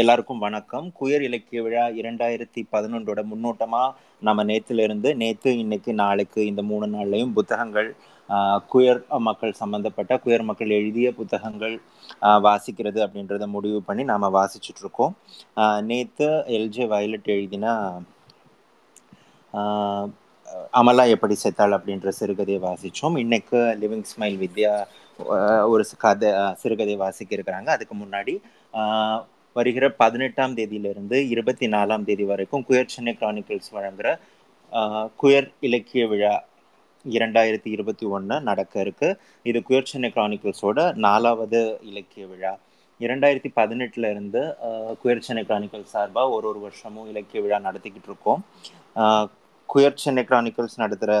எல்லாருக்கும் வணக்கம். குயர் இலக்கிய விழா இரண்டாயிரத்தி பதினொன்றோட முன்னோட்டமாக நம்ம நேற்றுலேருந்து இருந்து இன்னைக்கு நாளைக்கு இந்த மூணு நாள்லையும் புத்தகங்கள் குயர் மக்கள் சம்மந்தப்பட்ட குயர் மக்கள் எழுதிய புத்தகங்கள் வாசிக்கிறது அப்படின்றத முடிவு பண்ணி நாம் வாசிச்சுட்ருக்கோம். நேற்று எல்ஜே வயலட் எழுதினா அமலா எப்படி செத்தாள் அப்படின்ற சிறுகதையை வாசித்தோம் இன்னைக்கு லிவிங் ஸ்மைல் வித்யா ஒரு கதை சிறுகதை வாசிக்க இருக்கிறாங்க. அதுக்கு முன்னாடி வருகிற பதினெட்டாம் தேதியிலிருந்து இருபத்தி நாலாம் தேதி வரைக்கும் குயர் சென்னை கிரானிக்கல்ஸ் வழங்குற குயர் இலக்கிய விழா இரண்டாயிரத்தி இருபத்தி ஒன்று நடக்க இருக்கு. இது குயர் சென்னை கிரானிக்கல்ஸோட நாலாவது இலக்கிய விழா. இரண்டாயிரத்தி பதினெட்டுல இருந்து குயர் சென்னை கிரானிக்கல்ஸ் சார்பாக ஒரு ஒரு வருஷமும் இலக்கிய விழா நடத்திக்கிட்டு இருக்கோம். குயர் சென்னை கிரானிக்கல்ஸ் நடத்துகிற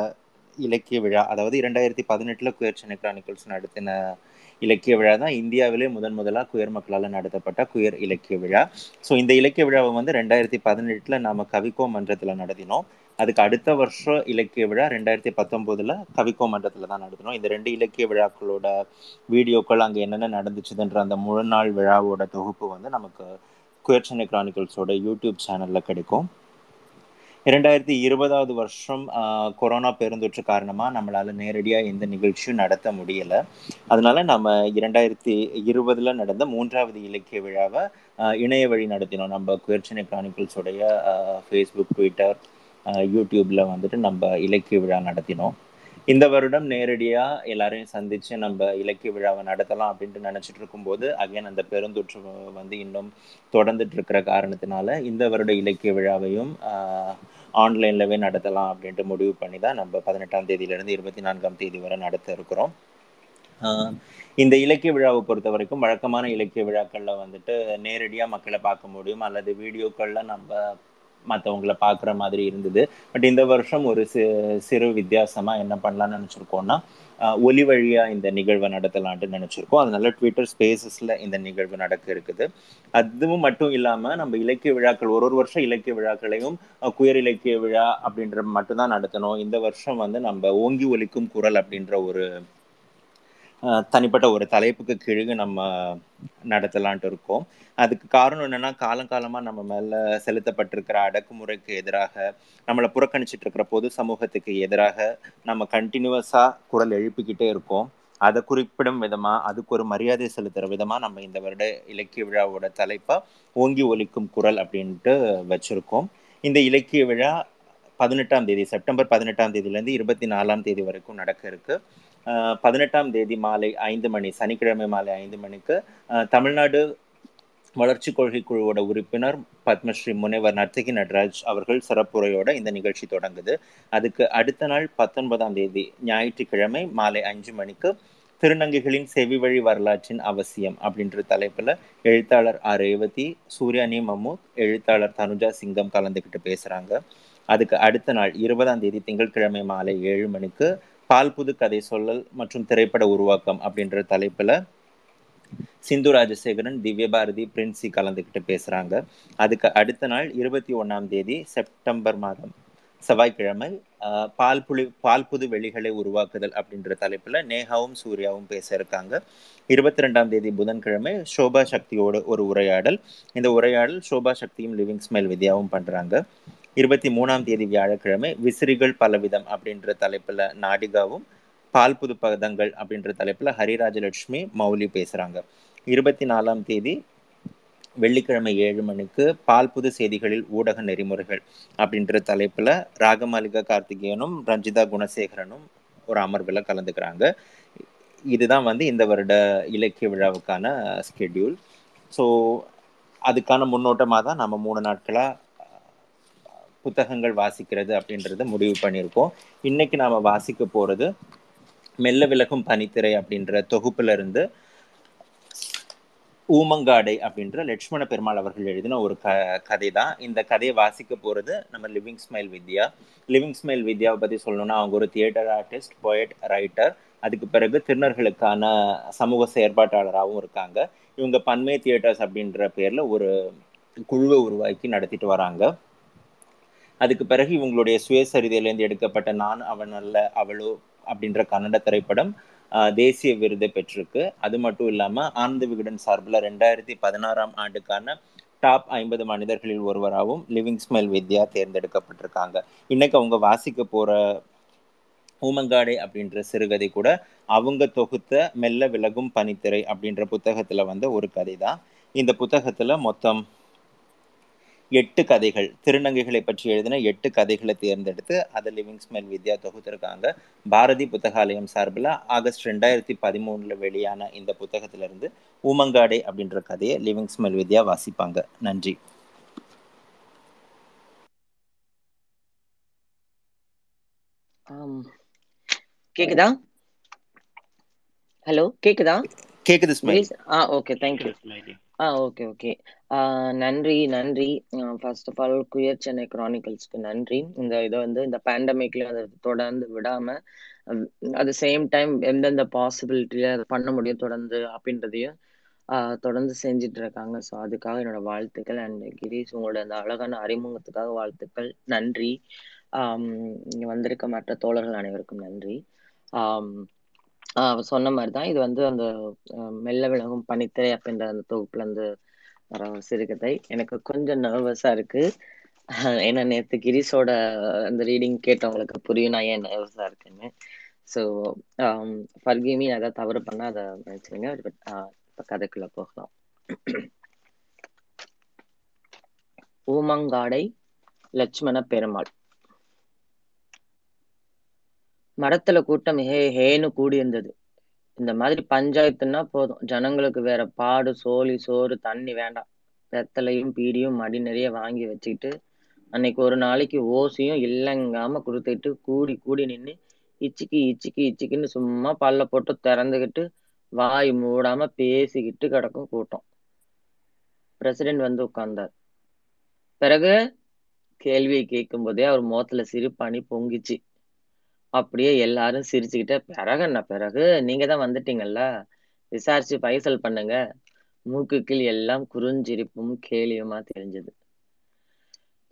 இலக்கிய விழா அதாவது இரண்டாயிரத்தி பதினெட்டில் குயர் சென்னை கிரானிக்கல்ஸ் நடத்தின இலக்கிய விழா தான் இந்தியாவிலே முதன் முதலாக குயர் மக்களால் நடத்தப்பட்ட குயர் இலக்கிய விழா. ஸோ இந்த இலக்கிய விழாவை வந்து ரெண்டாயிரத்தி பதினெட்டுல நாம கவிக்கோ மன்றத்தில் நடத்தினோம். அதுக்கு அடுத்த வருஷம் இலக்கிய விழா ரெண்டாயிரத்தி பத்தொம்போதில் கவிக்கோ மன்றத்தில் தான் நடத்தினோம். இந்த ரெண்டு இலக்கிய விழாக்களோட வீடியோக்கள் அங்கே என்னென்ன நடந்துச்சுதுன்ற அந்த முழு நாள் விழாவோட தொகுப்பு வந்து நமக்கு குயர் சென்னை கிரானிக்கல்ஸோட யூடியூப் சேனலில் கிடைக்கும். இரண்டாயிரத்தி இருபதாவது வருஷம் கொரோனா பெருந்தொற்று காரணமாக நம்மளால் நேரடியாக எந்த நிகழ்ச்சியும் நடத்த முடியலை. அதனால நம்ம இரண்டாயிரத்தி இருபதில் நடந்த மூன்றாவது இலக்கிய விழாவை இணைய வழி நடத்தினோம். நம்ம குயர்ச்சினை கிரானிக்கல்ஸோடைய ஃபேஸ்புக் ட்விட்டர் யூடியூப்பில் வந்துட்டு நம்ம இலக்கிய விழா நடத்தினோம். இந்த வருடம் நேரடியாக எல்லாரையும் சந்தித்து நம்ம இலக்கிய விழாவை நடத்தலாம் அப்படின்ட்டு நினச்சிட்டு இருக்கும்போது அகைன் அந்த பெருந்தொற்று வந்து இன்னும் தொடர்ந்துட்டு இருக்கிற காரணத்தினால இந்த வருட இலக்கிய விழாவையும் ஆன்லைன்லவே நடத்தலாம் அப்படின்ட்டு முடிவு பண்ணி தான் நம்ம பதினெட்டாம் தேதியிலிருந்து இருபத்தி நான்காம் தேதி வரை நடத்த இருக்கிறோம். இந்த இலக்கிய விழாவை பொறுத்த வரைக்கும் வழக்கமான இலக்கிய விழாக்களில் வந்துட்டு நேரடியாக மக்களை பார்க்க முடியும். அல்லது வீடியோக்களில் நம்ம மற்றவங்களை பார்க்குற மாதிரி இருந்தது. பட் இந்த வருஷம் ஒரு சி சிறு வித்தியாசமாக என்ன பண்ணலாம்னு நினச்சிருக்கோம்னா ஒலி வழியாக இந்த நிகழ்வை நடத்தலான்ட்டு நினச்சிருக்கோம். அதனால ட்விட்டர் ஸ்பேசஸில் இந்த நிகழ்வு நடக்க இருக்குது. அதுவும் மட்டும் இல்லாமல் நம்ம இலக்கிய விழாக்கள் ஒரு ஒரு வருஷம் இலக்கிய விழாக்களையும் குயர் இலக்கிய விழா அப்படின்ற மட்டும்தான் நடத்தணும். இந்த வருஷம் வந்து நம்ம ஓங்கி ஒலிக்கும் குரல் அப்படின்ற ஒரு தனிப்பட்ட ஒரு தலைப்புக்கு கீழே நம்ம நடத்தலான்ட்டு இருக்கோம். அதுக்கு காரணம் என்னன்னா காலங்காலமாக நம்ம மேலே செலுத்தப்பட்டிருக்கிற அடக்குமுறைக்கு எதிராக நம்மளை புறக்கணிச்சிட்டு இருக்கிற பொது சமூகத்துக்கு எதிராக நம்ம கண்டினியூவஸாக குரல் எழுப்பிக்கிட்டே இருக்கோம். அதை குறிப்பிடும் விதமாக அதுக்கு ஒரு மரியாதை செலுத்துகிற விதமாக நம்ம இந்த வருட இலக்கிய விழாவோட தலைப்பாக ஓங்கி ஒலிக்கும் குரல் அப்படின்ட்டு வச்சுருக்கோம். இந்த இலக்கிய விழா பதினெட்டாம் தேதி செப்டம்பர் பதினெட்டாம் தேதியிலேருந்து இருபத்தி நாலாம் தேதி வரைக்கும் நடக்க இருக்குது பதினெட்டாம் தேதி மாலை ஐந்து மணி சனிக்கிழமை மாலை ஐந்து மணிக்கு தமிழ்நாடு வளர்ச்சி கொள்கை குழுவோட உறுப்பினர் பத்மஸ்ரீ முனைவர் நர்த்தகி நடராஜ் அவர்கள் சிறப்புரையோட இந்த நிகழ்ச்சி தொடங்குது. அதுக்கு அடுத்த நாள் பத்தொன்பதாம் தேதி ஞாயிற்றுக்கிழமை மாலை அஞ்சு மணிக்கு திருநங்கைகளின் செவி வழி வரலாற்றின் அவசியம் அப்படின்ற தலைப்பில் எழுத்தாளர் ஆர். ரேவதி சூர்யானி மமூத் எழுத்தாளர் தனுஜா சிங்கம் கலந்துக்கிட்டு பேசுகிறாங்க அதுக்கு அடுத்த நாள் இருபதாம் தேதி திங்கட்கிழமை மாலை ஏழு மணிக்கு பால் புது கதை சொல்லல் மற்றும் திரைப்பட உருவாக்கம் அப்படின்ற தலைப்பில் சிந்து ராஜசேகரன் திவ்ய பாரதி பிரின்சி கலந்துக்கிட்டு பேசுகிறாங்க அதுக்கு அடுத்த நாள் இருபத்தி ஒன்றாம் தேதி செப்டம்பர் மாதம் செவ்வாய்க்கிழமை பால் புலி பால் புது வெளிகளை உருவாக்குதல் அப்படின்ற தலைப்பில் நேகாவும் சூர்யாவும் பேச இருக்காங்க. இருபத்தி ரெண்டாம் தேதி புதன்கிழமை சோபா சக்தியோட ஒரு உரையாடல். இந்த உரையாடல் சோபா சக்தியும் லிவிங் ஸ்மைல் வித்யாவும் பண்ணுறாங்க இருபத்தி மூணாம் தேதி வியாழக்கிழமை விசிறிகள் பலவிதம் அப்படின்ற தலைப்பில் நாடிகாவும் பால் புது பதங்கள் அப்படின்ற தலைப்பில் ஹரிராஜலட்சுமி மௌலி பேசுகிறாங்க இருபத்தி நாலாம் தேதி வெள்ளிக்கிழமை ஏழு மணிக்கு பால் புது செய்திகளில் ஊடக நெறிமுறைகள் அப்படின்ற தலைப்பில் ராகமாலிகா கார்த்திகேயனும் ரஞ்சிதா குணசேகரனும் ஒரு அமர்வில் கலந்துக்கிறாங்க. இதுதான் வந்து இந்த வருட இலக்கிய விழாவுக்கான ஸ்கெடியூல் ஸோ அதுக்கான முன்னோட்டமாக தான் நம்ம மூணு நாட்களாக புத்தகங்கள் வாசிக்கிறது அப்படின்றத முடிவு பண்ணியிருக்கோம். இன்னைக்கு நாம வாசிக்க போறது மெல்ல விலகும் பனித்திரை அப்படின்ற தொகுப்புல இருந்து ஊமங்காடை அப்படின்ற லட்சுமண பெருமாள் அவர்கள் எழுதின ஒரு க கதை தான் இந்த கதையை வாசிக்க போகிறது நம்ம Living Smile Vidya Living Smile வித்யாவை பற்றி சொல்லணும்னா அவங்க ஒரு தியேட்டர் ஆர்டிஸ்ட் போயட் ரைட்டர் அதுக்கு பிறகு திருநர்களுக்கான சமூக செயற்பாட்டாளராகவும் இருக்காங்க. இவங்க பன்மை தியேட்டர்ஸ் அப்படின்ற பேரில் ஒரு குழுவை உருவாக்கி நடத்திட்டு வராங்க. அதுக்கு பிறகு இவங்களுடைய சுயசரிதையிலேருந்து எடுக்கப்பட்ட நான் அவன் அல்ல அவளோ அப்படின்ற கன்னட திரைப்படம் ஆஹ் தேசிய விருது பெற்றிருக்கு. அது மட்டும் இல்லாமல் ஆனந்த விகடன் சார்பில் ரெண்டாயிரத்தி பதினாறாம் ஆண்டுக்கான டாப் ஐம்பது மனிதர்களில் ஒருவராகவும் லிவிங் ஸ்மைல் வித்யா தேர்ந்தெடுக்கப்பட்டிருக்காங்க. இன்னைக்கு அவங்க வாசிக்க போற ஊமங்காடை அப்படின்ற சிறுகதை கூட அவங்க தொகுத்த மெல்ல விலகும் பனித்திரை அப்படின்ற புத்தகத்துல வந்த ஒரு கதை தான் இந்த புத்தகத்துல மொத்தம் எட்டு கதைகள் திருநங்கைகளை பற்றி எழுதின எட்டு கதைகளை தேர்ந்தெடுத்து அதை லிவிங் ஸ்மெல் வித்யா தொகுத்திருக்காங்க. பாரதி புத்தகாலயம் சார்பில் ஆகஸ்ட் ரெண்டாயிரத்தி பதிமூணுல வெளியான இந்த புத்தகத்துல இருந்து ஊமங்காடை அப்படின்ற கதையை லிவிங் ஸ்மெல் வித்யா வாசிப்பாங்க. நன்றி. கேக்குதா? ஹலோ கேக்குதா? கேக்குது smile ah okay thank you ah okay okay. நன்றி நன்றி. First of all queer Chennai க்ரானிக்கல்ஸ்க்கு நன்றி. இந்த இதை வந்து இந்த பேண்டமிக்ல அதை தொடர்ந்து விடாம அட் சேம் டைம் எந்தெந்த பாசிபிலிட்டியில அதை பண்ண முடியும் தொடர்ந்து அப்படின்றதையும் தொடர்ந்து செஞ்சுட்டு இருக்காங்க. ஸோ அதுக்காக என்னோட வாழ்த்துக்கள். அண்ட் கிரீஷ் உங்களோட அந்த அழகான அறிமுகத்துக்காக வாழ்த்துக்கள். நன்றி. ஆம், இங்க வந்திருக்க மற்ற தோழர்கள் அனைவருக்கும் நன்றி. ஆஹ் சொன்ன மாதிரி தான். இது வந்து அந்த மெல்ல விலகும் பனித்திரை அப்படின்ற அந்த தொகுப்புல இருந்து வர ஒரு சிறுகதை எனக்கு கொஞ்சம் நர்வஸா இருக்கு. ஏன்னா நேற்று கிரீஷோட அந்த ரீடிங் கேட்டவங்களுக்கு புரியும் நான் ஏன் நர்வஸா இருக்குன்னு. ஸோ ஃபர்கிமி ஏதாவது தவறு பண்ணா அதை நினைச்சுங்க பட் இப்போ கதைக்குள்ள போகலாம். ஊமங்காடை லட்சுமண பெருமாள். மடத்துல கூட்டம் ஹே ஹேன்னு கூடி இருந்தது இந்த மாதிரி பஞ்சாயத்துன்னா போதும். ஜனங்களுக்கு வேற பாடு சோழி சோறு தண்ணி வேண்டாம். வெத்தலையும் பீடியும் மடி நிறைய வாங்கி வச்சுக்கிட்டு அன்னைக்கு ஒரு நாளைக்கு ஓசியும் இல்லங்காம கொடுத்துட்டு கூடி கூடி நின்று இச்சிக்கு இச்சிக்கி இச்சிக்கின்னு சும்மா பல்ல போட்டு திறந்துக்கிட்டு வாய் மூடாம பேசிக்கிட்டு கிடக்கும் கூட்டம். பிரசிடென்ட் வந்து உட்கார்ந்தார். பிறகு கேள்வியை கேட்கும் போதே அவர் முகத்துல சிரிப்பாணி பொங்கிச்சு. அப்படியே எல்லாரும் சிரிச்சுக்கிட்ட பிறகு என்ன பிறகு நீங்க தான் வந்துட்டீங்கல்ல? விசாரிச்சு பைசல் பண்ணுங்க. மூக்குக்கில் எல்லாம் குறுஞ்சிரிப்பும் கேலியுமா தெரிஞ்சது.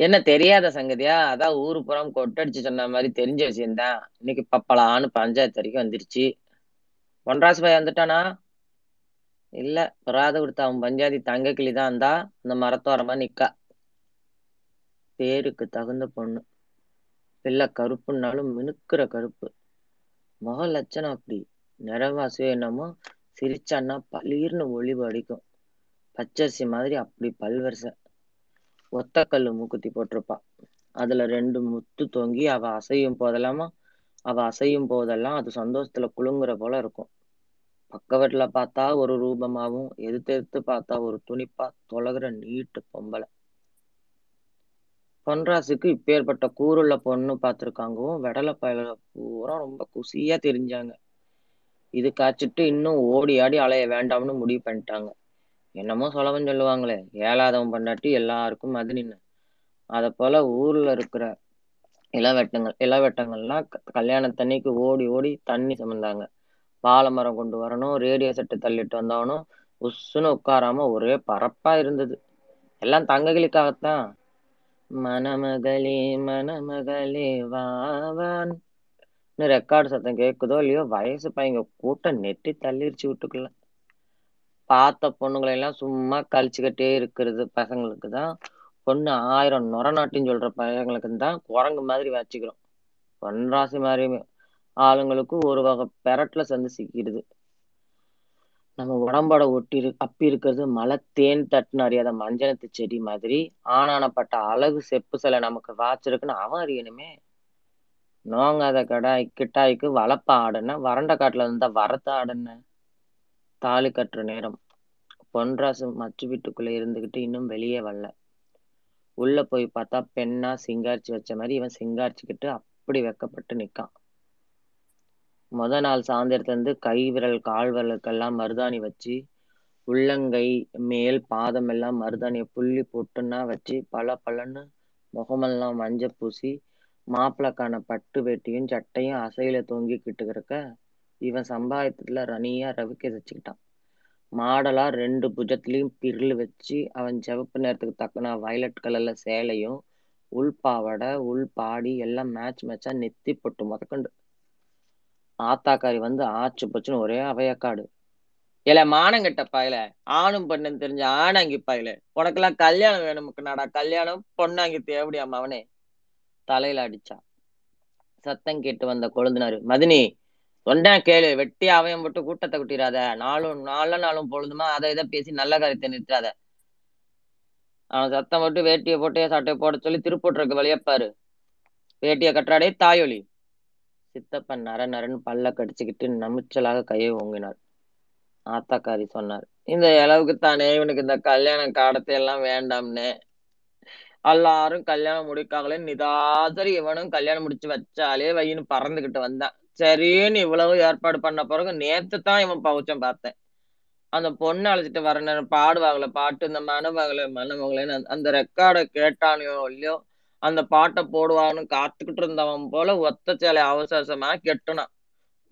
என்ன தெரியாத சங்கதியா? அதான் ஊரு புறம் கொட்டடிச்சு சொன்ன மாதிரி தெரிஞ்ச விஷயம்தான். இன்னைக்கு பப்பலான்னு பஞ்சாயத்து வரைக்கும் வந்துருச்சு. பொன்ராசு பாய் வந்துட்டானா? இல்ல வராத கொடுத்த அவன் பஞ்சாயத்து தங்க கிளி தான் இருந்தா அந்த மரத்தோரமா நிக்கா. பேருக்கு தகுந்த பொண்ணு. பிள்ளை கருப்புன்னாலும் மினுக்கிற கருப்பு. முக லட்சணம் அப்படி. நிறவாசியோ என்னமோ சிரிச்சான்னா பளிர்னு ஒளிவு அடிக்கும். பச்சரிசி மாதிரி அப்படி பல்வரிசை. ஒத்தக்கல்லு மூக்குத்தி போட்டிருப்பா. அதுல ரெண்டு முத்து தொங்கி அவ அசையும் போதெல்லாமா? அவ அசையும் போதெல்லாம் அது சந்தோஷத்துல குலுங்குற போல இருக்கும். பக்கவட்டில் பார்த்தா ஒரு ரூபமாகவும் எதிர்த்து எதிர்த்து பார்த்தா ஒரு துணிப்பா தொலகிற நீட்டு பொம்பளை. பொன்ராசுக்கு இப்பேற்பட்ட கூருள்ள பொண்ணு பார்த்துருக்காங்கவும் வெடலை பயல பூரா ரொம்ப குசியா தெரிஞ்சாங்க. இது காய்ச்சிட்டு இன்னும் ஓடி ஆடி அலைய வேண்டாம்னு முடிவு பண்ணிட்டாங்க. என்னமோ சொலவன் சொல்லுவாங்களே ஏழாதவன் பண்ணாட்டி எல்லாருக்கும் அது நின்று அதை போல ஊர்ல இருக்கிற இளவெட்டங்கள் இளவெட்டங்கள்லாம் க- கல்யாணத்தன்னைக்கு ஓடி ஓடி தண்ணி சுமந்தாங்க. வாழை மரம் கொண்டு வரணும் ரேடியோ செட்டு தள்ளிட்டு வந்தவனும் உஸ்ஸுன்னு உட்காராம ஒரே பரப்பா இருந்தது. எல்லாம் தங்ககளுக்காகத்தான். மணமகளே மணமகளே வாவான் ரெக்கார்டு சத்தம் கேட்குதோ இல்லையோ வயசு பையங்க கூட்டம் நெட்டி தள்ளிருச்சு விட்டுக்கல பார்த்த பொண்ணுங்களை எல்லாம் சும்மா கழிச்சுக்கிட்டே இருக்கிறது பசங்களுக்கு தான். பொண்ணு ஆயிரம் நொர நாட்டின்னு சொல்ற பையங்களுக்கு தான் குரங்கு மாதிரி வச்சுக்கிறோம். பொன்ராசி மாதிரி ஆளுங்களுக்கு ஒரு வகை பெரட்டில் சேர்ந்து சிக்கிடுது நம்ம உடம்போட ஒட்டி இரு அப்பி இருக்கிறது மலை தேன் தட்டுன்னு அறியாத மஞ்சனத்து செடி மாதிரி ஆனானப்பட்ட அழகு செப்பு சிலை நமக்கு வாச்சிருக்குன்னு அவன் அறியணுமே. நோங்காத கடை கிட்டாய்க்கு வளப்ப ஆடுன வறண்ட காட்டுல இருந்தா வரத்த ஆடுன தாலி கட்டுற நேரம். பொன்ராசு மச்சு வீட்டுக்குள்ள இருந்துகிட்டு இன்னும் வெளியே வரல. உள்ள போய் பார்த்தா பெண்ணா சிங்காரிச்சு வச்ச மாதிரி இவன் சிங்காரிச்சுக்கிட்டு அப்படி வெக்கப்பட்டு நிக்கான். முத நாள் சாயந்தரத்துலேருந்து கை விரல் கால் விரலுக்கெல்லாம் மருதாணி வச்சு உள்ளங்கை மேல் பாதம் எல்லாம் மருதாணியை புள்ளி பொட்டுன்னா வச்சு பல பலன்னு முகமெல்லாம் மஞ்சள் பூசி மாப்பிளக்கான பட்டு வேட்டியும் சட்டையும் அசையில தொங்கிக்கிட்டு இருக்க இவன் சம்பாயத்துல ரனியா ரவிக்க வச்சுக்கிட்டான் மாடலா ரெண்டு புஜத்துலயும் பிரில் வச்சு அவன் சிவப்பு நேரத்துக்கு தக்கன வயலட் கலர்ல சேலையும் உள் பாவாடை உள் பாடி எல்லாம் மேட்ச் மேட்சா நெத்தி பொட்டு முதக்கண்டு ஆத்தாக்காரி வந்து ஆச்சு பச்சுன்னு ஒரே அவையக்காடு இல்ல மானங்கெட்ட பாயல ஆணும் பெண்ணும் தெரிஞ்ச ஆணாங்கி பாயல உனக்கெல்லாம் கல்யாணம் வேணுமுக்கு நாடா கல்யாணம் பொண்ணாங்கி தேவடியாம அவனே. தலையில அடிச்சா. சத்தம் கேட்டு வந்த கொழுந்தினாரு மதினி சொன்னா கேளு. வெட்டி அவயம் போட்டு கூட்டத்தை குட்டிடாத நாளும் நாள நாளும் பொழுதுமா அதை இதை பேசி நல்ல காரியத்தை நிறுத்தாத. அவன் சத்தம் போட்டு வேட்டியை போட்டு சட்டையை போட சொல்லி திருப்பூட்டுறக்கு வழியப்பாரு. வேட்டியை கட்டுறாடே தாயொலி. சித்தப்பன் நர நரன்னு பல்ல கடிச்சுக்கிட்டு நமிச்சலாக கையை ஓங்கினார். ஆத்தாக்காரி சொன்னார் இந்த அளவுக்கு தானே இவனுக்கு இந்த கல்யாண காடத்தை எல்லாம் வேண்டாம்னு. எல்லாரும் கல்யாணம் முடிக்காங்களே நிதாசரி இவனும் கல்யாணம் முடிச்சு வச்சாலே வையின்னு பறந்துகிட்டு வந்தான். சரின்னு இவ்வளவு ஏற்பாடு பண்ண பிறகு நேத்து தான் இவன் பவுச்சம் பார்த்தேன். அந்த பொண்ணு அழைச்சிட்டு வர நேரம் பாடுவாங்களே பாட்டு இந்த மனவாங்களே மனவங்களேன்னு அந்த ரெக்கார்டை கேட்டானையோ இல்லையோ அந்த பாட்டை போடுவான்னு காத்துக்கிட்டு இருந்தவன் போல ஒத்த சேலை அவசரமா கெட்டுனான்.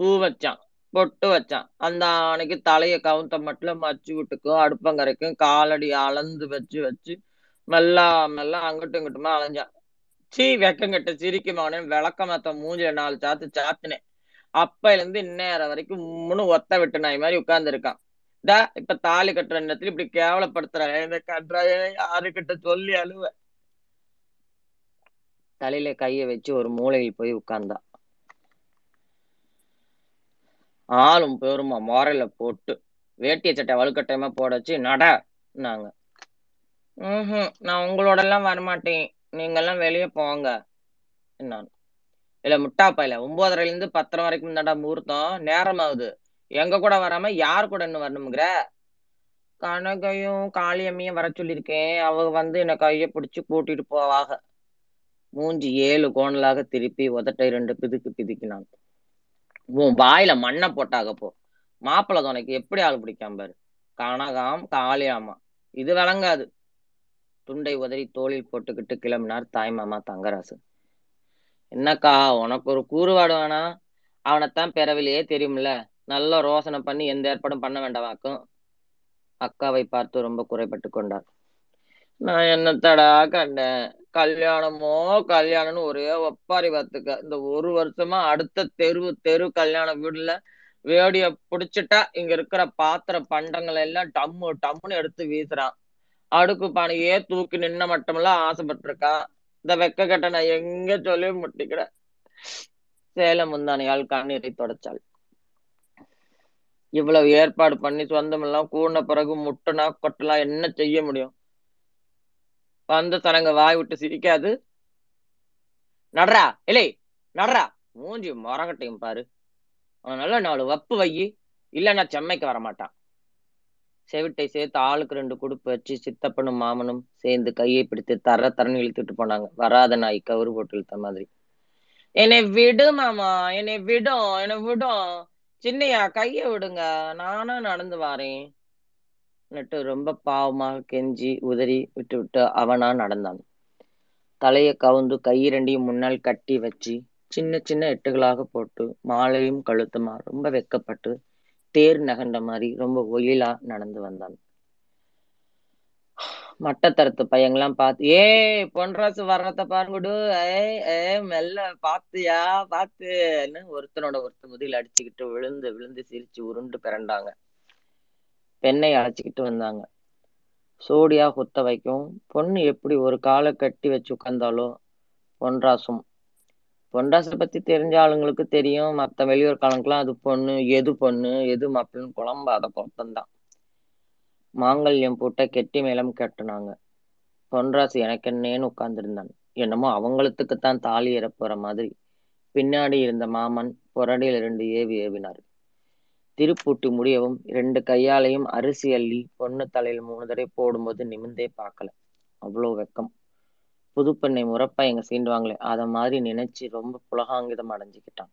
பூ வச்சான் பொட்டு வச்சான். அந்த அன்னைக்கு தலைய கவுந்த மட்டும் மச்சு விட்டுக்கும் அடுப்பங்கரைக்கும் காலடி அளந்து வச்சு வச்சு மெல்லா மெல்ல அங்கிட்டும் இங்கிட்டுமா அலைஞ்சான். சீ வெக்கங்கிட்ட சிரிக்குமானே விளக்க மாத்த மூஞ்சில நாலு சாத்து சாத்தினேன். அப்பையில இருந்து இந்நேரம் வரைக்கும் மூணு ஒத்த விட்டு நாய் மாதிரி உட்கார்ந்துருக்கான். இப்ப தாலி கட்டுற நேரத்துல இப்படி கேவலப்படுத்துற இந்த கட்டுறாய யாருக்கிட்ட சொல்லி அழுவ? தலையில கையை வச்சு ஒரு மூலையில் போய் உட்கார்ந்தா. ஆளும் பெருமா மாரல போட்டு வேட்டிய சட்டை வலுக்கட்டாயமா போட வச்சு நட நாங்க ம் நான் உங்களோட எல்லாம் வரமாட்டேன். நீங்க எல்லாம் வெளியே போங்க நான் இல்ல முட்டாப்பையில ஒன்பதரைல இருந்து பத்தரை வரைக்கும் தாண்டா முகூர்த்தம். நேரம் ஆகுது எங்க கூட வராம யார் கூட இன்னும் வரணுங்கிற கனகையும் காளியம்மையும் வர சொல்லியிருக்கேன். அவங்க வந்து என்னை கையை பிடிச்சி கூட்டிட்டு போவாக மூஞ்சி ஏழு கோணலாக திருப்பி உதட்டை ரெண்டு பிதுக்கு பிதுக்கினான். உன் வாயில மண்ணை போட்டாக போ. மாப்பிள்ளை துணைக்கு எப்படி ஆள் பிடிக்காம பாரு. கனகாம் காளியாமா. இது விளங்காது. துண்டை உதறி தோளில் போட்டுக்கிட்டு கிளம்பினார் தாய்மாமா தங்கராசு என்னக்கா உனக்கு ஒரு கூறுவாடு வேணா? அவனைத்தான் பிறவிலேயே தெரியும்ல. நல்ல ரோசனை பண்ணி எந்த ஏற்பாடும் பண்ண வேண்டாமாக்கும் அக்காவை பார்த்து ரொம்ப குறைபட்டு கொண்டார் நான் என்னத்தடா கண்டேன்? கல்யாணமோ கல்யாணம்னு ஒரே ஒப்பாரி பார்த்துக்க. இந்த ஒரு வருஷமா அடுத்த தெரு தெரு கல்யாண வீடுல வேடிய புடிச்சிட்டா இங்க இருக்கிற பாத்திர பண்டங்கள் எல்லாம் டம்மு டம்முன்னு எடுத்து வீசுறான். அடுக்கு பானையே தூக்கி நின்ன மட்டுமெல்லாம் ஆசைப்பட்டிருக்கான் இந்த வெக்க கட்ட நான் எங்க சொல்லி முட்டிக்கிறேன் சேலம் முந்தானையால் கண்ணீரை தொடச்சாள். இவ்வளவு ஏற்பாடு பண்ணி சொந்தம் எல்லாம் கூடின பிறகு முட்டுனா கொட்டலாம் என்ன செய்ய முடியும்? வந்த தனங்க வாய் விட்டு சிரிக்காது. நடரா இல்லை நடரா மூஞ்சி மரங்கட்டையும் பாரு. அதனால நாலு வப்பு வையி இல்லைன்னா செம்மைக்கு வரமாட்டான் செவிட்டை சேர்த்து ஆளுக்கு ரெண்டு குடுப்பு வச்சு சித்தப்பனும் மாமனும் சேர்ந்து கையை பிடித்து தர தரன்னு இழுத்துட்டு போனாங்க. வராத நாய் கவுரு போட்டு இழுத்த மாதிரி. என்னை விடு மாமா என்னை விடும் என்னை விடும். சின்னையா கைய விடுங்க. நானும் நடந்து வாரேன். நட்டு ரொம்ப பாவமாக கெஞ்சி உதறி விட்டு விட்டு அவனா நடந்தான். தலையை கவுந்து கையிரண்டையும் முன்னால் கட்டி வச்சு சின்ன சின்ன எட்டுகளாக போட்டு மாலையும் கழுத்துமா ரொம்ப வெக்கப்பட்டு தேர் நகண்ட மாதிரி ரொம்ப ஒயிலா நடந்து வந்தான். மட்டத்தரத்து பையங்களாம் பார்த்து ஏ பொன்ராசு வர்றத பாருங்கடு ஏ ஏ மெல்ல பாத்தியா பாத்துன்னு ஒருத்தனோட ஒருத்தன் முதியில் அடிச்சுக்கிட்டு விழுந்து விழுந்து சிரிச்சு உருண்டு பிறண்டாங்க பெண்ணை அழைச்சிக்கிட்டு வந்தாங்க. சோடியா குத்த வைக்கும் பொண்ணு எப்படி ஒரு காலை கட்டி வச்சு உட்காந்தாலோ பொன்ராசும். பொன்ராசை பத்தி தெரிஞ்ச ஆளுங்களுக்கு தெரியும். மற்ற வெளியூர் காலங்களுக்குலாம் அது பொண்ணு எது பொண்ணு எது மாப்பிள்ளைன்னு குழம்பாத பொருத்தம்தான். மாங்கல்யம் பூட்ட கெட்டி மேலம் கட்டினாங்க. பொன்ராசு எனக்கு என்னன்னு உட்கார்ந்துருந்தான். என்னமோ அவங்களுக்குத்தான் தாலி ஏற போற மாதிரி. பின்னாடி இருந்த மாமன் புரடியில் ரெண்டு ஏவி ஏவினார். திருப்பூட்டி முடியவும் ரெண்டு கையாலையும் அரிசி அள்ளி பொண்ணு தலையில் மூணு தடவை போடும்போது நிமிந்தே பார்க்கல. அவ்வளோ வெக்கம். புதுப்பெண்ணை முறப்பா எங்க சீண்டுவாங்களே அத மாதிரி நினைச்சு ரொம்ப புலகாங்கிதம் அடைஞ்சுக்கிட்டான்.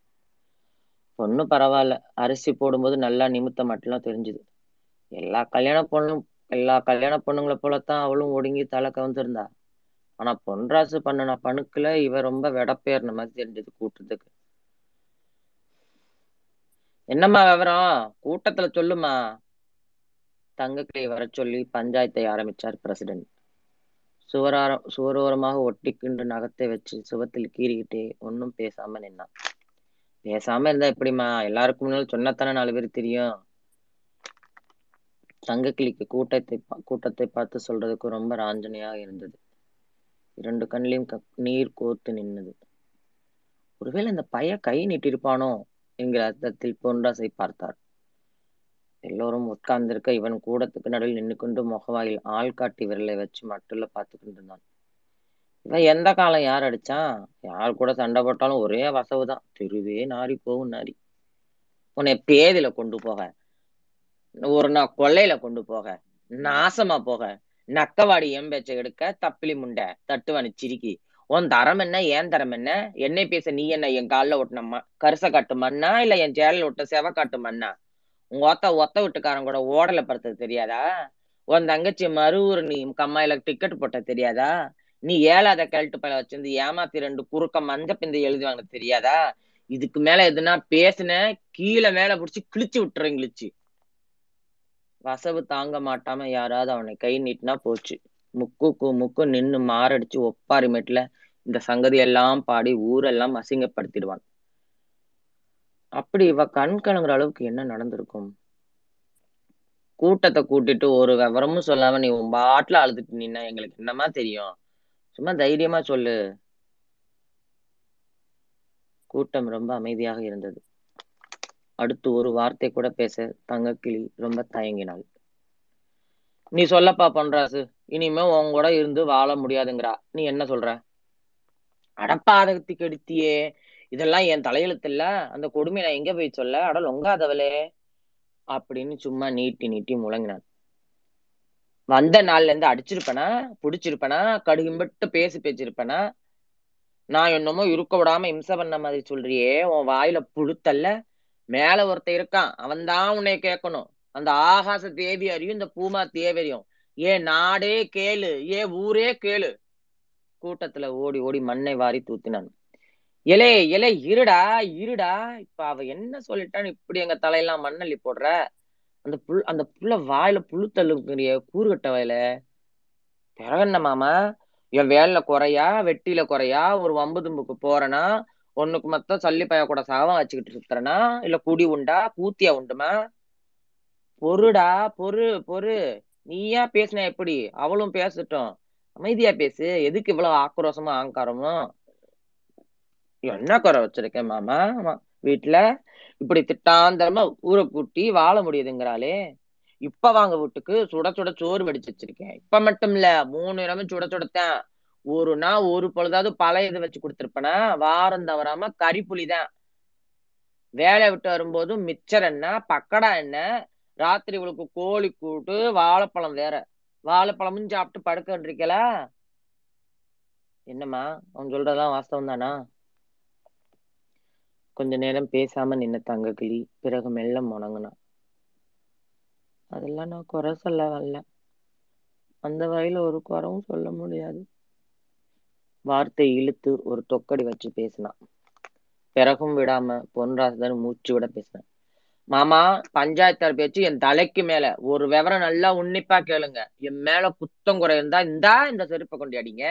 பொண்ணு பரவாயில்ல. அரிசி போடும்போது நல்லா நிமித்த மட்டும்லாம் தெரிஞ்சுது. எல்லா கல்யாண பொண்ணும் எல்லா கல்யாண பொண்ணுங்களை போலத்தான் அவளும் ஒடுங்கி தலை கவுந்திருந்தா. ஆனா பொன்ராசு பண்ணின பணுக்குல இவ ரொம்ப வெடப்பேறின மாதிரி தெரிஞ்சது கூட்டுறதுக்கு என்னம்மா விவரம்? கூட்டத்துல சொல்லுமா தங்கக்கை வர சொல்லி பஞ்சாயத்தை ஆரம்பிச்சார் பிரசிடென்ட் சுவரார சுவரோரமாக ஒட்டிக்கிண்டு நகத்தை வச்சு சுவத்தில் கீறிக்கிட்டே ஒன்றும் பேசாம நின்னான். பேசாம இருந்தா எப்படிம்மா? எல்லாருக்கும் முன்னாலும் சொன்னத்தானே நாலு பேர் தெரியும். தங்கக்கிளிக்கு கூட்டத்தை பா- கூட்டத்தை பார்த்து சொல்றதுக்கு ரொம்ப ராஞ்சனையா இருந்தது. இரண்டு கண்ணிலையும் நீர் கோர்த்து நின்னது. ஒருவேளை இந்த பைய கை நீட்டிருப்பானோ? என்கிற அர்த்தத்தில் பொன்ராசை பார்த்தார். எல்லோரும் உட்கார்ந்திருக்க இவன் கூடத்துக்கு நடுவில் நின்று கொண்டு முகவாயில் ஆள்காட்டி விரலை வச்சு மட்டுள்ள பார்த்து கொண்டிருந்தான். இவன் எந்த காலம் யார் அடிச்சான்? யார் கூட சண்டை போட்டாலும் ஒரே வசவுதான். திருவே நாரி போகும் நாரி. உன்னை பேதில கொண்டு போக. ஒரு நாள் கொள்ளையில கொண்டு போக. நாசமா போக. நக்கவாடி எம்பேச்சை எடுக்க தப்பிலி முண்டை. தட்டுவானு சிரிக்கி. உன் தரம் என்ன ஏன் தரம் என்ன? என்னை பேச நீ என்ன என் காலில் ஒட்டின கரிச காட்டு மண்ணா இல்ல என் சேலையில் ஒட்ட செவ காட்டு மண்ணா? உங்க ஒத்த ஒத்த வீட்டுக்காரன் கூட ஓடல படுத்தது தெரியாதா? உன் தங்கச்சி மறுவூர் நீ கம்மாயில டிக்கெட் போட்ட தெரியாதா? நீ ஏழாத கழட்டு பயில வச்சிருந்து ஏமாத்தி ரெண்டு குறுக்க மஞ்ச பிந்தை எழுதி வாங்கினது தெரியாதா? இதுக்கு மேல எதுனா பேசுன கீழே மேல புடிச்சு கிழிச்சு விட்டுறேன் கிழிச்சு. வசவு தாங்க மாட்டாம யாராவது அவனை கை நீட்டினா போச்சு. முக்குக்கு முக்கு நின்னு மாரடிச்சு ஒப்பாரி மெட்ல இந்த சங்கதி எல்லாம் பாடி ஊரெல்லாம் அசிங்கப்படுத்திடுவான். அப்படி இவ கண் கலங்குற அளவுக்கு என்ன நடந்திருக்கும்? கூட்டத்தை கூட்டிட்டு ஒரு விவரமும் சொல்லாம நீ உன் பாட்டுல அழுதுட்டு நின்னா எங்களுக்கு என்னமா தெரியும்? சும்மா தைரியமா சொல்லு. கூட்டம் ரொம்ப அமைதியாக இருந்தது. அடுத்து ஒரு வார்த்தை கூட பேச தங்கக்கிளி ரொம்ப தயங்கினாள். நீ சொல்லப்பா பொன்ராசு. இனிமே உன் கூட இருந்து வாழ முடியாதுங்கிறா. நீ என்ன சொல்ற? அடப்பாதகத்தி கெடுத்தியே. இதெல்லாம் என் தலையெழுத்து இல்ல அந்த கொடுமை நான் எங்க போய் சொல்ல? அட லொங்காதவளே. அப்படின்னு சும்மா நீட்டி நீட்டி முழங்கினான். வந்த நாள்ல இருந்து அடிச்சிருப்பனா? புடிச்சிருப்பனா? கடுகும்பட்டு பேசி பேச்சிருப்பனா நான் என்னமோ இருக்க விடாம இம்சை பண்ண மாதிரி சொல்றியே. உன் வாயில புழுத்தல்ல. மேல ஒருத்தன் இருக்கான். அவன் தான் உன்னை கேட்கணும் அந்த ஆகாச தேவி அறியும் இந்த பூமா தேவரையும். ஏன் நாடே கேளு ஏ ஊரே கேளு. கூட்டத்துல ஓடி ஓடி மண்ணை வாரி தூத்தினான். எலே எலே இருடா இருடா. இப்ப அவ என்ன சொல்லிட்டான்னு இப்படி எங்க தலையெல்லாம் மண்ணள்ளி போடுற? அந்த புல் அந்த புள்ள வாயில புழு தள்ளுங்கிறிய கூறுகட்ட வாயில. பிறகு என்ன மாமா? என் வேலையில குறையா வெட்டியில குறையா ஒரு வம்பு தும்புக்கு போறேனா? ஒண்ணுக்கு மொத்தம் சல்லி பைய கூட சாவம் வச்சுக்கிட்டு சுத்துறனா? இல்ல குடி உண்டா? கூத்தியா உண்டுமா? பொருடா பொறு பொறு. நீயா பேசின எப்படி? அவளும் பேசட்டும். அமைதியா பேசு. எதுக்கு இவ்வளவு ஆக்ரோஷமா ஆங்காரமும் என்ன குறை வச்சிருக்கேன் மாமா? வீட்டுல இப்படி திட்டாந்தரமா ஊரை கூட்டி வாழ முடியுதுங்கிறாளே. இப்ப வாங்க வீட்டுக்கு சுட சுட சோறு வடிச்சு வச்சிருக்கேன். இப்ப மட்டும் இல்ல மூணு நேரமும் சுட சுடத்தான். ஒரு நாள் ஒரு பொழுதாவது பழைய இதை வச்சு கொடுத்துருப்பேனா? வாரம் தவறாம கறி புளிதான் வேலையை விட்டு வரும்போது மிச்சர் என்ன பக்கடா என்ன? ராத்திரி இவளுக்கு கோழி கூட்டு வாழைப்பழம் வேற. வாழைப்பழமும் சாப்பிட்டு படுக்கன்றிருக்கல என்னம்மா அவன் சொல்றதெல்லாம் வாஸ்தவம் தானா? கொஞ்ச நேரம் பேசாம நின்ன தங்க கிளி பிறகு மெல்ல முணங்குனா. அதெல்லாம் நான் குறை சொல்ல வரல. அந்த வகையில ஒரு குறவும் சொல்ல முடியாது. வார்த்தை இழுத்து ஒரு தொக்கடி வச்சு பேசினான். பிறகும் விடாம பொன்ராசன் மூச்சு விட பேசினான். மாமா பஞ்சாயத்தார் பேச்சு என் தலைக்கு மேல. ஒரு விவரம் நல்லா உன்னிப்பா கேளுங்க. என் மேல குத்தம் குறை இருந்தா இந்தா இந்த செருப்பை கொண்டு அடிங்க.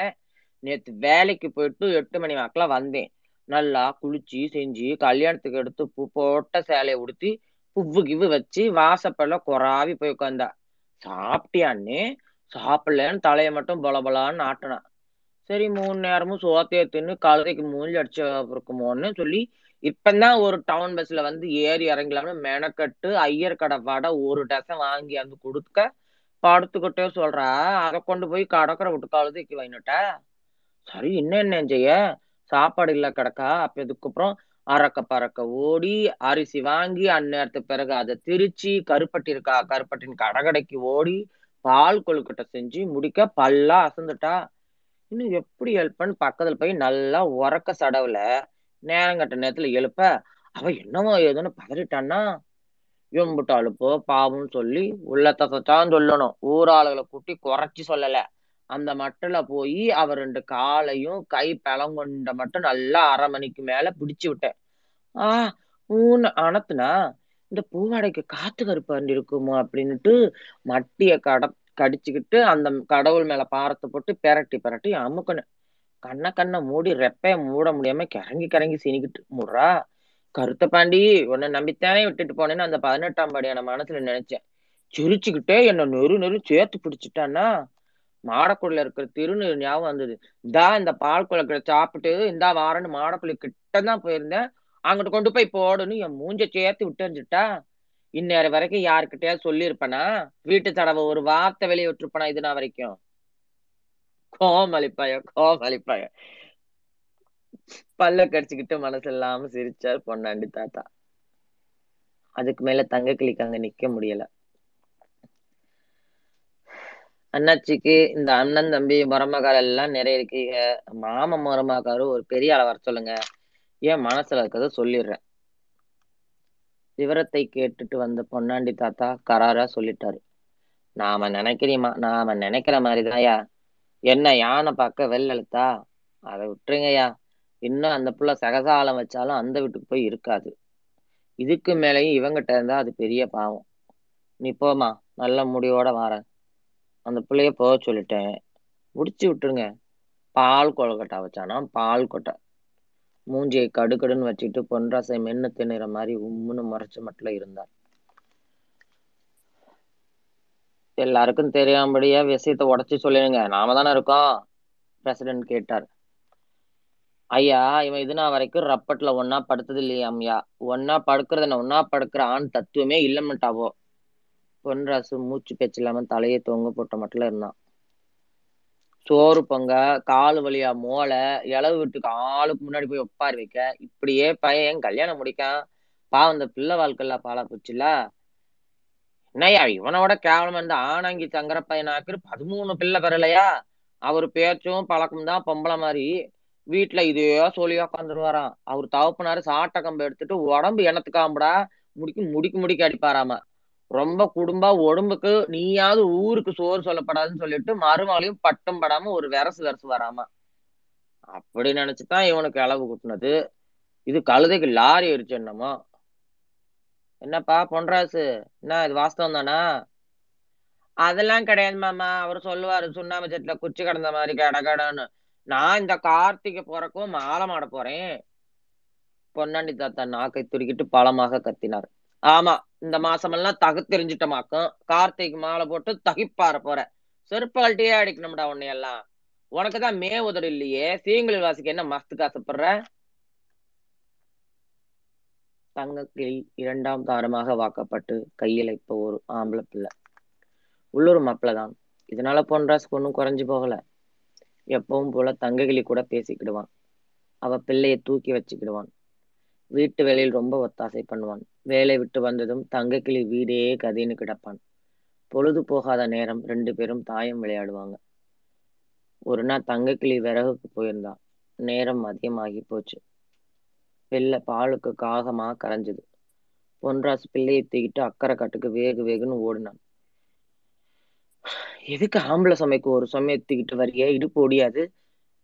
நேத்து வேலைக்கு போயிட்டு எட்டு மணி வாக்குல வந்தேன். நல்லா குளிச்சு செஞ்சு கல்யாணத்துக்கு எடுத்து பூ போட்ட சேலையை உடுத்தி புவ்வு கிவ்வு வச்சு வாசப்பெல்லாம் குறாவி போய் உட்காந்தா. சாப்பிட்டியான்னு சாப்பிடலன்னு தலையை மட்டும் பலபலான்னு ஆட்டினான் சரி மூணு நேரமும் சோத்தையை தின்னு கழுதைக்கு மூஞ்சி அடிச்சு இருக்குமோன்னு சொல்லி இப்பதான் ஒரு டவுன் பஸ்ல வந்து ஏறி இறங்கலாம்னு மெனக்கட்டு ஐயர் கடை வடை ஒரு டசன் வாங்கி வந்து கொடுக்க படுத்துக்கிட்டே சொல்றா. அதை கொண்டு போய் கடற்கரை விட்டு கழுதைக்கு வாங்கிட்டா சரி இன்னும் என்ன செய்ய? சாப்பாடு இல்லை கிடக்கா? அப்ப இதுக்கப்புறம் அறக்க பறக்க ஓடி அரிசி வாங்கி அந்நேரத்துக்கு பிறகு அதை திரிச்சு கருப்பட்டி இருக்கா கருப்பட்டின் கடகடைக்கு ஓடி பால் கொழுக்கட்டை செஞ்சு முடிக்க பல்லா அசந்துட்டா. இன்னும் எப்படி ஹெல்ப் பண்ணு? பக்கத்துல போய் நல்லா உறக்க சடவுல நேரங்கட்ட நேரத்துல எழுப்ப அவ என்னவோ ஏதோன்னு பதறிட்டான்னா எம்புட்டாளுப்போ பாவம்னு சொல்லி உள்ளத்தான் சொல்லணும். ஊராளுகளை கூட்டி குறைச்சி சொல்லல. அந்த மட்டில போய் அவ ரெண்டு காலையும் கை பழங்கொண்ட மட்டும் நல்லா அரை மணிக்கு மேல பிடிச்சு விட்டேன். ஆஹ் ஊன்னு அணத்துனா இந்த பூவாடைக்கு காத்து கருப்பாண்டி இருக்குமோ அப்படின்னுட்டு மட்டிய கட கடிச்சுக்கிட்டு அந்த கடவுள் மேல பாரத்தை போட்டு பெரட்டி பெரட்டி அமுக்கணும் கண்ண கண்ணை மூடி ரெப்பைய மூட முடியாம கிறங்கி கிறங்கி சீனிக்கிட்டு முடுறா கருத்த பாண்டி உன்னை நம்பித்தானே விட்டுட்டு போனேன்னு அந்த பதினெட்டாம் படியான மனசுல நினைச்சேன். சிரிச்சுக்கிட்டே என்ன நெரு நெரு சேர்த்து பிடிச்சிட்டான்னா? மாடக்குள்ள இருக்கிற திருநீர் ஞாபகம் வந்தது. இந்தா இந்த பால் குளக்கடை சாப்பிட்டு இந்தா வாரன்னு மாடக்குள்ள கிட்ட தான் போயிருந்தேன். அங்கிட்டு கொண்டு போய் போடுன்னு என் மூஞ்ச சேர்த்து விட்டுருந்துட்டா இந்நேரம் வரைக்கும் யாருக்கிட்டயா சொல்லியிருப்பனா? வீட்டு தடவை ஒரு வார்த்தை வெளியே விட்டுருப்பனா இது நான் வரைக்கும்? கோமலிப்பாய கோமலிப்பாய பல்ல கடிச்சுக்கிட்டு மனசு இல்லாம சிரிச்சார் பொன்னாண்டி தாத்தா. அதுக்கு மேல தங்க கிளிக்கு அங்க நிக்க முடியல. அண்ணாச்சிக்கு இந்த அண்ணன் தம்பி மருமகால் எல்லாம் நிறைய இருக்கீங்க மாமன் மருமகாரு ஒரு பெரிய ஆளை வர சொல்லுங்க. ஏன் மனசுல இருக்கிறத சொல்லிடுறேன். விவரத்தை கேட்டுட்டு வந்த பொன்னாண்டி தாத்தா கராரா சொல்லிட்டாரு. நாம நினைக்கிறீமா? நாம நினைக்கிற மாதிரிதான்யா. என்ன யானை பார்க்க வெள்ளெழுத்தா அதை விட்டுருங்கய்யா. இன்னும் அந்த புள்ள சகசாலம் வச்சாலும் அந்த வீட்டுக்கு போய் இருக்காது. இதுக்கு மேலேயும் இவங்கிட்ட இருந்தா அது பெரிய பாவம். நீ போமா நல்ல முடிவோட வாரேன். அந்த பிள்ளைய போக சொல்லிட்டேன். முடிச்சு விட்டுருங்க. பால் கொழுக்கட்டை வச்சானா பால் கொட்டை. மூஞ்சியை கடுக்கடுன்னு வச்சுட்டு பொன்ராசை மென்னு தின்னுற மாதிரி உம்முன்னு முறைச்சு மட்டும் இருந்தார். எல்லாருக்கும் தெரியாமபடியா விஷயத்த உடச்சி சொல்லிடுங்க. நாம தானே இருக்கோம் பிரசிடென்ட் கேட்டார். ஐயா இவன் இது நான் வரைக்கும் ரப்பட்ல ஒன்னா படுத்தது இல்லையாம்யா ஒன்னா படுக்கிறது என்ன ஒன்னா படுக்கிற ஆண் தத்துவமே இல்லைன்னுட்டாவோ? பொன்ராசு மூச்சு பேச்சு இல்லாம தலையை தொங்க போட்ட மட்டும் இருந்தான். சோறு பொங்க காலு வழியா மோளை இளவு வீட்டுக்கு ஆளுக்கு முன்னாடி போய் ஒப்பாரி வைக்க. இப்படியே பையன் கல்யாணம் முடிக்கான். பாவம் இந்த பிள்ளை வாழ்க்கைல பாலா போச்சுல என்னய்யா இவனோட கேவலம் இந்த ஆனாங்கி சங்கர பையனாக்கு பதிமூணு பிள்ளை பெறலையா? அவர் பேச்சும் பழக்கம் தான் பொம்பளை மாதிரி. வீட்டுல இதையோ சொல்லி உட்காந்துருவாராம் அவர் தவப்புனாரு சாட்டை கம்பு எடுத்துட்டு உடம்பு எனத்துக்காம்படா முடிக்கு முடிக்கு முடிக்க அடிப்பாராம. ரொம்ப குடும்ப உடம்புக்கு நீயாவது ஊருக்கு சோறு சொல்லப்படாதுன்னு சொல்லிட்டு மறுமலையும் பட்டம் படாம ஒரு விரசு விரசு வராம அப்படி நினைச்சுதான் இவனுக்கு அளவு கூட்டினது. இது கழுதைக்கு லாரி அடிச்சு என்னமோ? என்னப்பா பொன்ராசு? என்ன இது வாஸ்தவம் தானா? அதெல்லாம் கிடையாது மாமா. அவர் சொல்லுவாரு சுண்ணாம்பு செட்ல குச்சி கிடந்த மாதிரி கட கடன்னு. நான் இந்த கார்த்திகை போறக்கும் மாலை மாட போறேன். பொன்னாண்டி தாத்தா நாக்கை துருக்கிட்டு பழமாக கத்தினார். ஆமா இந்த மாசமெல்லாம் தகுத்தெரிஞ்சிட்டமாக்கும் கார்த்திகை மாலை போட்டு தகிப்பார போற. செருப்பால்ட்டியே அடிக்கணும்டா உன்னையெல்லாம். உனக்கு உனக்குதான் மே உதடு இல்லையே. சீங்களில் வாசிக்க என்ன மஸ்துக்கு ஆசைப்படுற தங்கக்கிளி இரண்டாம் தாரமாக வாக்கப்பட்டு கையில் இப்போ ஒரு ஆம்பளை பிள்ளை. உள்ளூர் மாப்பிள்ள தான் இதனால பொன்ராசுக்கு ஒன்றும் குறைஞ்சு போகல. எப்பவும் போல தங்ககிளி கூட பேசிக்கிடுவான். அவ பிள்ளைய தூக்கி வச்சுக்கிடுவான். வீட்டு வேலையில் ரொம்ப ஒத்தாசை பண்ணுவான். வேலை விட்டு வந்ததும் தங்கக்கிளி வீடே கதின்னு கிடப்பான். பொழுது போகாத நேரம் ரெண்டு பேரும் தாயம் விளையாடுவாங்க. ஒரு நாள் தங்கக்கிளி விறகுக்கு போயிருந்தான் நேரம் அதிகமாகி போச்சு. பிள்ளை பாலுக்கு காகமா கரைஞ்சது. பொன்ராசு பிள்ளையை தூக்கிட்டு அக்கறை காட்டுக்கு வேகு வேகுன்னு ஓடினான். எதுக்கு ஆம்பளை சமைக்கு? ஒரு சமயத்துக்கிட்டு வரியே? இடுப்பு ஓடியாது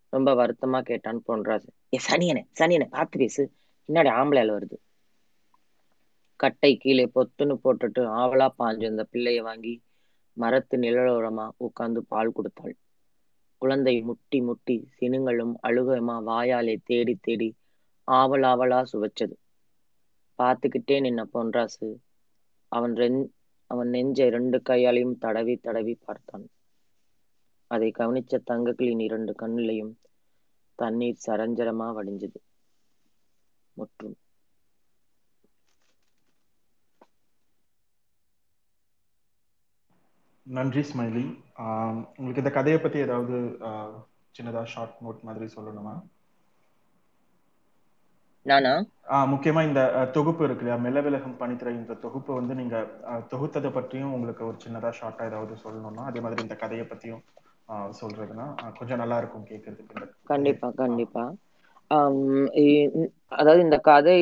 ரொம்ப வருத்தமா கேட்டான் பொன்ராசு. ஏ சனியனே சனியனை பார்த்து பேசு. பின்னாடி ஆம்பளையால வருது. கட்டை கீழே பொத்துன்னு போட்டுட்டு ஆவலா பாஞ்சு அந்த பிள்ளைய வாங்கி மரத்து நிழலோரமா உட்கார்ந்து பால் கொடுத்தாள். குழந்தை முட்டி முட்டி சினுங்களும் அழுகமா வாயாலே தேடி தேடி ஆவல் ஆவலா சுவைச்சது. பார்த்துக்கிட்டே நின்ன பொன்ராசு அவன் ரெண் அவன் நெஞ்சை ரெண்டு கையாலையும் தடவி தடவி பார்த்தான். அதை கவனிச்ச தங்கக்கிளின் இரண்டு கண்ணிலையும் தண்ணீர் சரஞ்சரமா வடிஞ்சது. முற்றும். நன்றி ஸ்மைலி. ஆஹ் உங்களுக்கு இந்த கதையை பத்தி ஏதாவது ஆஹ் சின்னதா ஷார்ட் நோட் மாதிரி சொல்லணுமா? நானா? முக்கியமா இந்த தொகுப்பு இருக்கு இல்லையா? மெல்ல விலகும் பனித்துறை இந்த தொகுப்பு வந்து நீங்க தொகுத்ததை பற்றியும் உங்களுக்கு ஒரு சின்னதா ஷார்ட்டா ஏதாவது சொல்லணும்னா அதே மாதிரி இந்த கதையை பத்தியும் சொல்றதுன்னா கொஞ்சம் நல்லா இருக்கும் கேட்கறதுக்கு கண்டிப்பா கண்டிப்பா. அதாவது இந்த கதை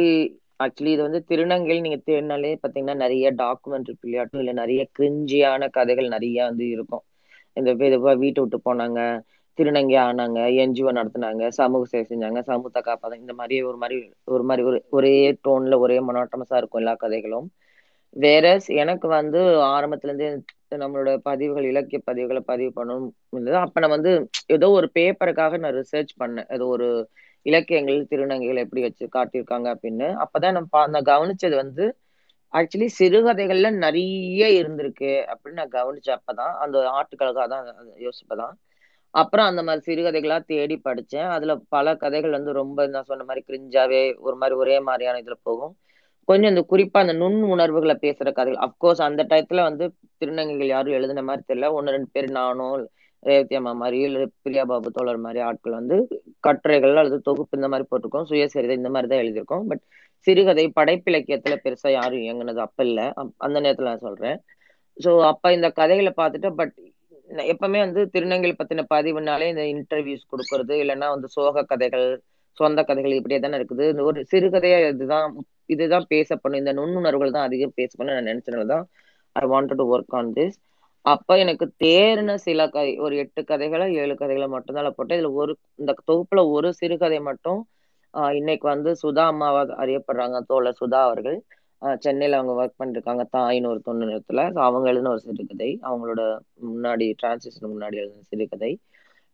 ஆக்சுவலி இது வந்து திருநங்கையில் நீங்க தேடினாலே பாத்தீங்கன்னா நிறைய டாக்குமெண்ட்ரி பிள்ளையாட்டும் இல்ல நிறைய கிரிஞ்சியான கதைகள் நிறைய வந்து இருக்கும். இந்த வீட்டை விட்டு போனாங்க. திருநங்கை ஆனாங்க என்ஜிஓ நடத்துனாங்க சமூக சேவை செஞ்சாங்க சமூகத்தை காப்பாங்க இந்த மாதிரி ஒரு மாதிரி ஒரு மாதிரி ஒரு ஒரே டோன்ல ஒரே மனோட்டமஸா இருக்கும் எல்லா கதைகளும். வேற எனக்கு வந்து ஆரம்பத்துல இருந்தே நம்மளோட பதிவுகள் இலக்கிய பதிவுகளை பதிவு பண்ணணும் அப்போ அப்ப நான் வந்து ஏதோ ஒரு பேப்பருக்காக நான் ரிசர்ச் பண்ணேன். ஏதோ ஒரு இலக்கியங்கள் திருநங்கைகள் எப்படி வச்சு காட்டியிருக்காங்க அப்படின்னு. அப்பதான் நான் நான் கவனிச்சது வந்து ஆக்சுவலி சிறுகதைகள்ல நிறைய இருந்திருக்கு அப்படின்னு நான் கவனிச்ச அப்பதான் அந்த ஆட்டுக்களுக்காக தான் யோசிப்பதான். அப்புறம் அந்த மாதிரி சிறுகதைகளா தேடி படிச்சேன். அதுல பல கதைகள் வந்து ரொம்ப நான் சொன்ன மாதிரி கிரிஞ்சாவே ஒரு மாதிரி ஒரே மாதிரியான இதுல போகும். கொஞ்சம் இந்த குறிப்பா அந்த நுண் உணர்வுகளை பேசுற கதைகள். அப்கோர்ஸ் அந்த டயத்துல வந்து திருநங்கைகள் யாரும் எழுதின மாதிரி தெரியல. ஒன்னு ரெண்டு பேர் நானும் ரேவதி அம்மா மாதிரி இல்ல பிரியா பாபு தோழர் மாதிரி ஆட்கள் வந்து கட்டுரைகள் அல்லது தொகுப்பு இந்த மாதிரி போட்டிருக்கோம். சுயசரிதை இந்த மாதிரி தான் எழுதியிருக்கோம். பட் சிறுகதை படைப்பிலக்கியத்துல பெருசா யாரும் இயங்குனது அப்ப இல்ல. அப்- அந்த நேரத்துல நான் சொல்றேன். ஸோ அப்ப இந்த கதைகளை பார்த்துட்டு பட் எப்பவுமே வந்து திருநங்கை பத்தின பதிவுனாலே இந்த இன்டர்வியூஸ் கொடுக்கறது இல்லைன்னா வந்து சோக கதைகள் சொந்த கதைகள் இப்படியே தானே இருக்குது. இந்த ஒரு சிறுகதையா இதுதான் இதுதான் பேசப்படும். இந்த நுண்ணுணர்வுகள் தான் அதிகம் பேசப்படும் நான் நினைச்சதுனாலதான் I wanted to work on this அப்ப எனக்கு தேர்ன சில கதை ஒரு எட்டு கதைகளை ஏழு கதைகளை மட்டும்தான் போட்டேன். இதுல ஒரு இந்த தொகுப்புல ஒரு சிறுகதை மட்டும் இன்னைக்கு வந்து சுதா அம்மாவா அறியப்படுறாங்க தோழர் சுதா அவர்கள். சென்னையில் அவங்க ஒர்க் பண்ணிருக்காங்க. தாயின்னு ஒரு தொண்ணு ஸோ அவங்க எழுதின ஒரு சிறுகதை. அவங்களோட முன்னாடி டிரான்சிஷன் முன்னாடி எழுதின சிறுகதை.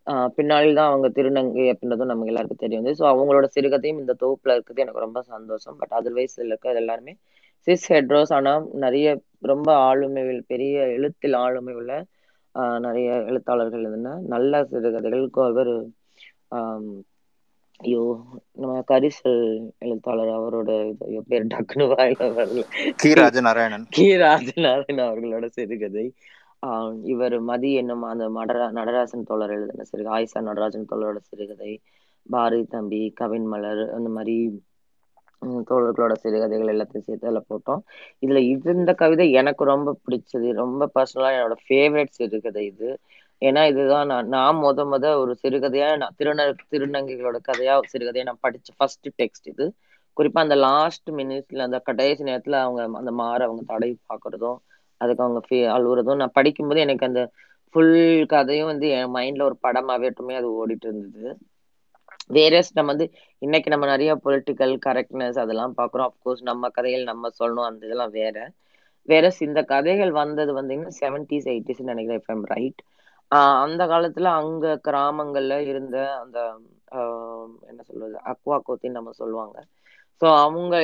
பின்னால் பின்னாளில் தான் அவங்க திருநங்கை அப்படின்றதும் நமக்கு எல்லாருக்கும் தெரிய வந்து ஸோ அவங்களோட சிறுகதையும் இந்த தொகுப்பில் இருக்குது எனக்கு ரொம்ப சந்தோஷம். பட் அதர்வைஸ் இருக்கிறது எல்லாருமே சிஸ் ஹெட்ரோஸ் ஆனால் நிறைய ரொம்ப ஆளுமை பெரிய எழுத்தில் ஆளுமை உள்ள நிறைய எழுத்தாளர்கள் எழுதின நல்ல சிறுகதைகள். ஒரு ஆஹ் ஐயோ நம்ம கரிசல் எழுத்தாளர் அவரோட ஐயோ, பேர் டக்குனு வாயில வரல. கி ராஜநாராயணன். கி ராஜநாதன் அவர்களோட சிறுகதை. இவர் மதி என்னும் அந்த மடரா நடராஜன் தோழர் எழுதின சிறுகதை ஆயிஷா நடராஜன் தோழரோட சிறுகதை பாரதி தம்பி கவின் மலர் அந்த மாதிரி தோழர்களோட சிறுகதைகள் எல்லாத்தையும் சேர்த்து அதில் போட்டோம். இதுல இது இந்த கவிதை எனக்கு ரொம்ப பிடிச்சது. ரொம்ப பர்சனலா என்னோட ஃபேவரட் சிறுகதை இது. ஏன்னா இதுதான் நான் நான் முத முத ஒரு சிறுகதையா நான் திருந திருநங்கைகளோட கதையா ஒரு சிறுகதையா நான் படிச்ச ஃபர்ஸ்ட் டெக்ஸ்ட் இது. குறிப்பா அந்த லாஸ்ட் மினிட்ஸ்ல அந்த கடைசி நேரத்துல அவங்க அந்த மாற அவங்க தடவி பார்க்கறதும் அதுக்கு அவங்க ஃபீ- அழுவுறதும் நான் படிக்கும்போது எனக்கு அந்த ஃபுல் கதையும் வந்து என் மைண்ட்ல ஒரு படமாவேட்டுமே அது ஓடிட்டு இருந்தது. வேரியஸ் நம்ம வந்து இன்னைக்கு நம்ம நிறைய பொலிட்டிக்கல் கரெக்ட்னஸ் அதெல்லாம் பார்க்குறோம். அப்கோர்ஸ் நம்ம கதைகள் நம்ம சொல்லணும் அந்த இதெல்லாம் வேற. வேற இந்த கதைகள் வந்தது வந்தீங்கன்னா செவன்டிஸ் எயிட்டிஸ் நினைக்கிறேன் இஃப் I'm ரைட் அந்த காலத்துல அங்க கிராமங்கள்ல இருந்த அந்த ஆஹ் என்ன சொல்றது அக்வா கோத்தின்னு நம்ம சொல்லுவாங்க. ஸோ அவங்க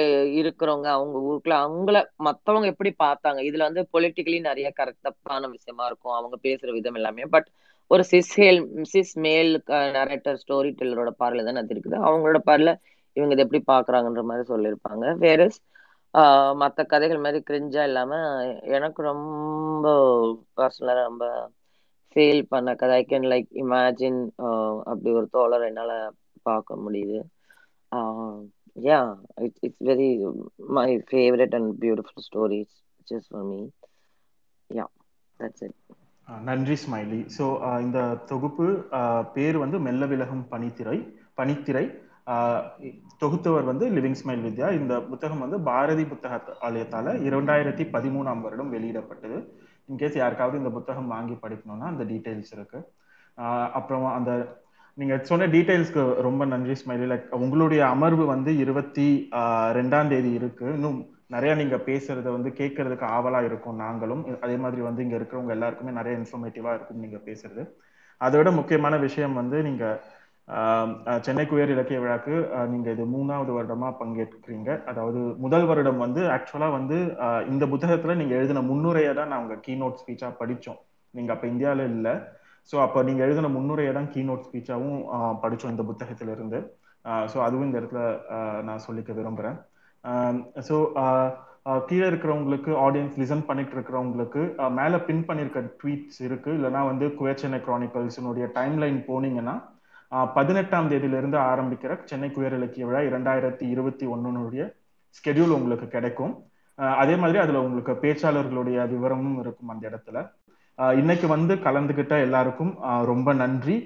இருக்கிறவங்க அவங்க ஊருக்குள்ள அவங்கள மத்தவங்க எப்படி பார்த்தாங்க? இதுல வந்து பொலிட்டிக்கலி நிறைய கரெக்ட் தப்பான விஷயமா இருக்கும். அவங்க பேசுற விதம் எல்லாமே. பட் ஒரு சிஸ் ஹேல் சிஸ் மேல் நரேட்டர் ஸ்டோரி டெல்லரோட பார்வையில தானே அது இருக்குது. அவங்களோட பார்வையில இவங்க இதை எப்படி பாக்குறாங்கன்ற மாதிரி சொல்லியிருப்பாங்க. வேற மற்ற கதைகள் மாதிரி கிரிஞ்சா இல்லாம எனக்கு ரொம்ப பர்சனலா ரொம்ப ஃபெயில் பண்ண கதை ஐ கேன் லைக் இமேஜின் அப்படி ஒரு தோழர் என்னால் பார்க்க முடியுது. Yeah it's it's very my favourite and beautiful stories just for me yeah that's it நன்றி ஸ்மைலி. ஸோ uh, இந்த தொகுப்பு uh, பேர் வந்து மெல்ல விலகும் பனித்திரை பனித்திரை. Uh, தொகுத்தவர் வந்து லிவிங் ஸ்மைல் வித்யா இந்த புத்தகம் வந்து பாரதி புத்தக ஆலயத்தால இரண்டாயிரத்தி பதிமூணாம் வருடம் வெளியிடப்பட்டது. இன்கேஸ் யாருக்காவது இந்த புத்தகம் வாங்கி படிக்கணும்னா அந்த டீட்டெயில்ஸ் இருக்கு. அப்புறம் அந்த நீங்க சொன்ன டீட்டெயில்ஸ்க்கு ரொம்ப நன்றி ஸ்மைலி. லைக் உங்களுடைய அமர்வு வந்து இருபத்தி ரெண்டாம் தேதி இருக்கு. இன்னும் நிறைய நீங்க பேசுறத வந்து கேட்கறதுக்கு ஆவலா இருக்கும் நாங்களும். அதே மாதிரி வந்து இங்க இருக்கிறவங்க எல்லாருக்குமே நிறைய இன்ஃபர்மேட்டிவா இருக்கும் நீங்க பேசுறது. அதை விட முக்கியமான விஷயம் வந்து நீங்க சென்னை குயர் இலக்கிய விழாக்கு நீங்க இது மூணாவது வருடமா பங்கேற்கிறீங்க. அதாவது முதல் வருடம் வந்து ஆக்சுவலா வந்து இந்த புத்தகத்துல நீங்க எழுதின முன்னுரையை தான் நாங்க கீநோட் ஸ்பீச்சா படிச்சோம் நீங்க அப்ப இந்தியால இல்ல. ஸோ அப்போ நீங்க எழுதின முன்னுரையை தான் கீநோட் ஸ்பீச்சாவும் படிச்சோம் இந்த புத்தகத்துல இருந்து ஸோ அதுவும் இந்த இடத்துல நான் சொல்லிக்க விரும்புறேன். ஸோ கீழே இருக்கிறவங்களுக்கு ஆடியன்ஸ் லிசன் பண்ணிட்டு இருக்கிறவங்களுக்கு மேலே பின் பண்ணியிருக்க ட்வீட்ஸ் இருக்கு. இல்லைன்னா வந்து குவே சென்னை கிரானிக்கல்ஸினுடைய டைம் லைன் போனீங்கன்னா பதினெட்டாம் தேதியிலிருந்து ஆரம்பிக்கிற சென்னை குயர் இலக்கிய விழா இரண்டாயிரத்தி இருபத்தி ஒன்னுடைய ஸ்கெடியூல் உங்களுக்கு கிடைக்கும். அதே மாதிரி அதுல உங்களுக்கு பேச்சாளர்களுடைய விவரமும் இருக்கும் அந்த இடத்துல. இன்னைக்கு வந்து கலந்துகிட்ட எல்லாருக்கும் ரொம்ப நன்றி.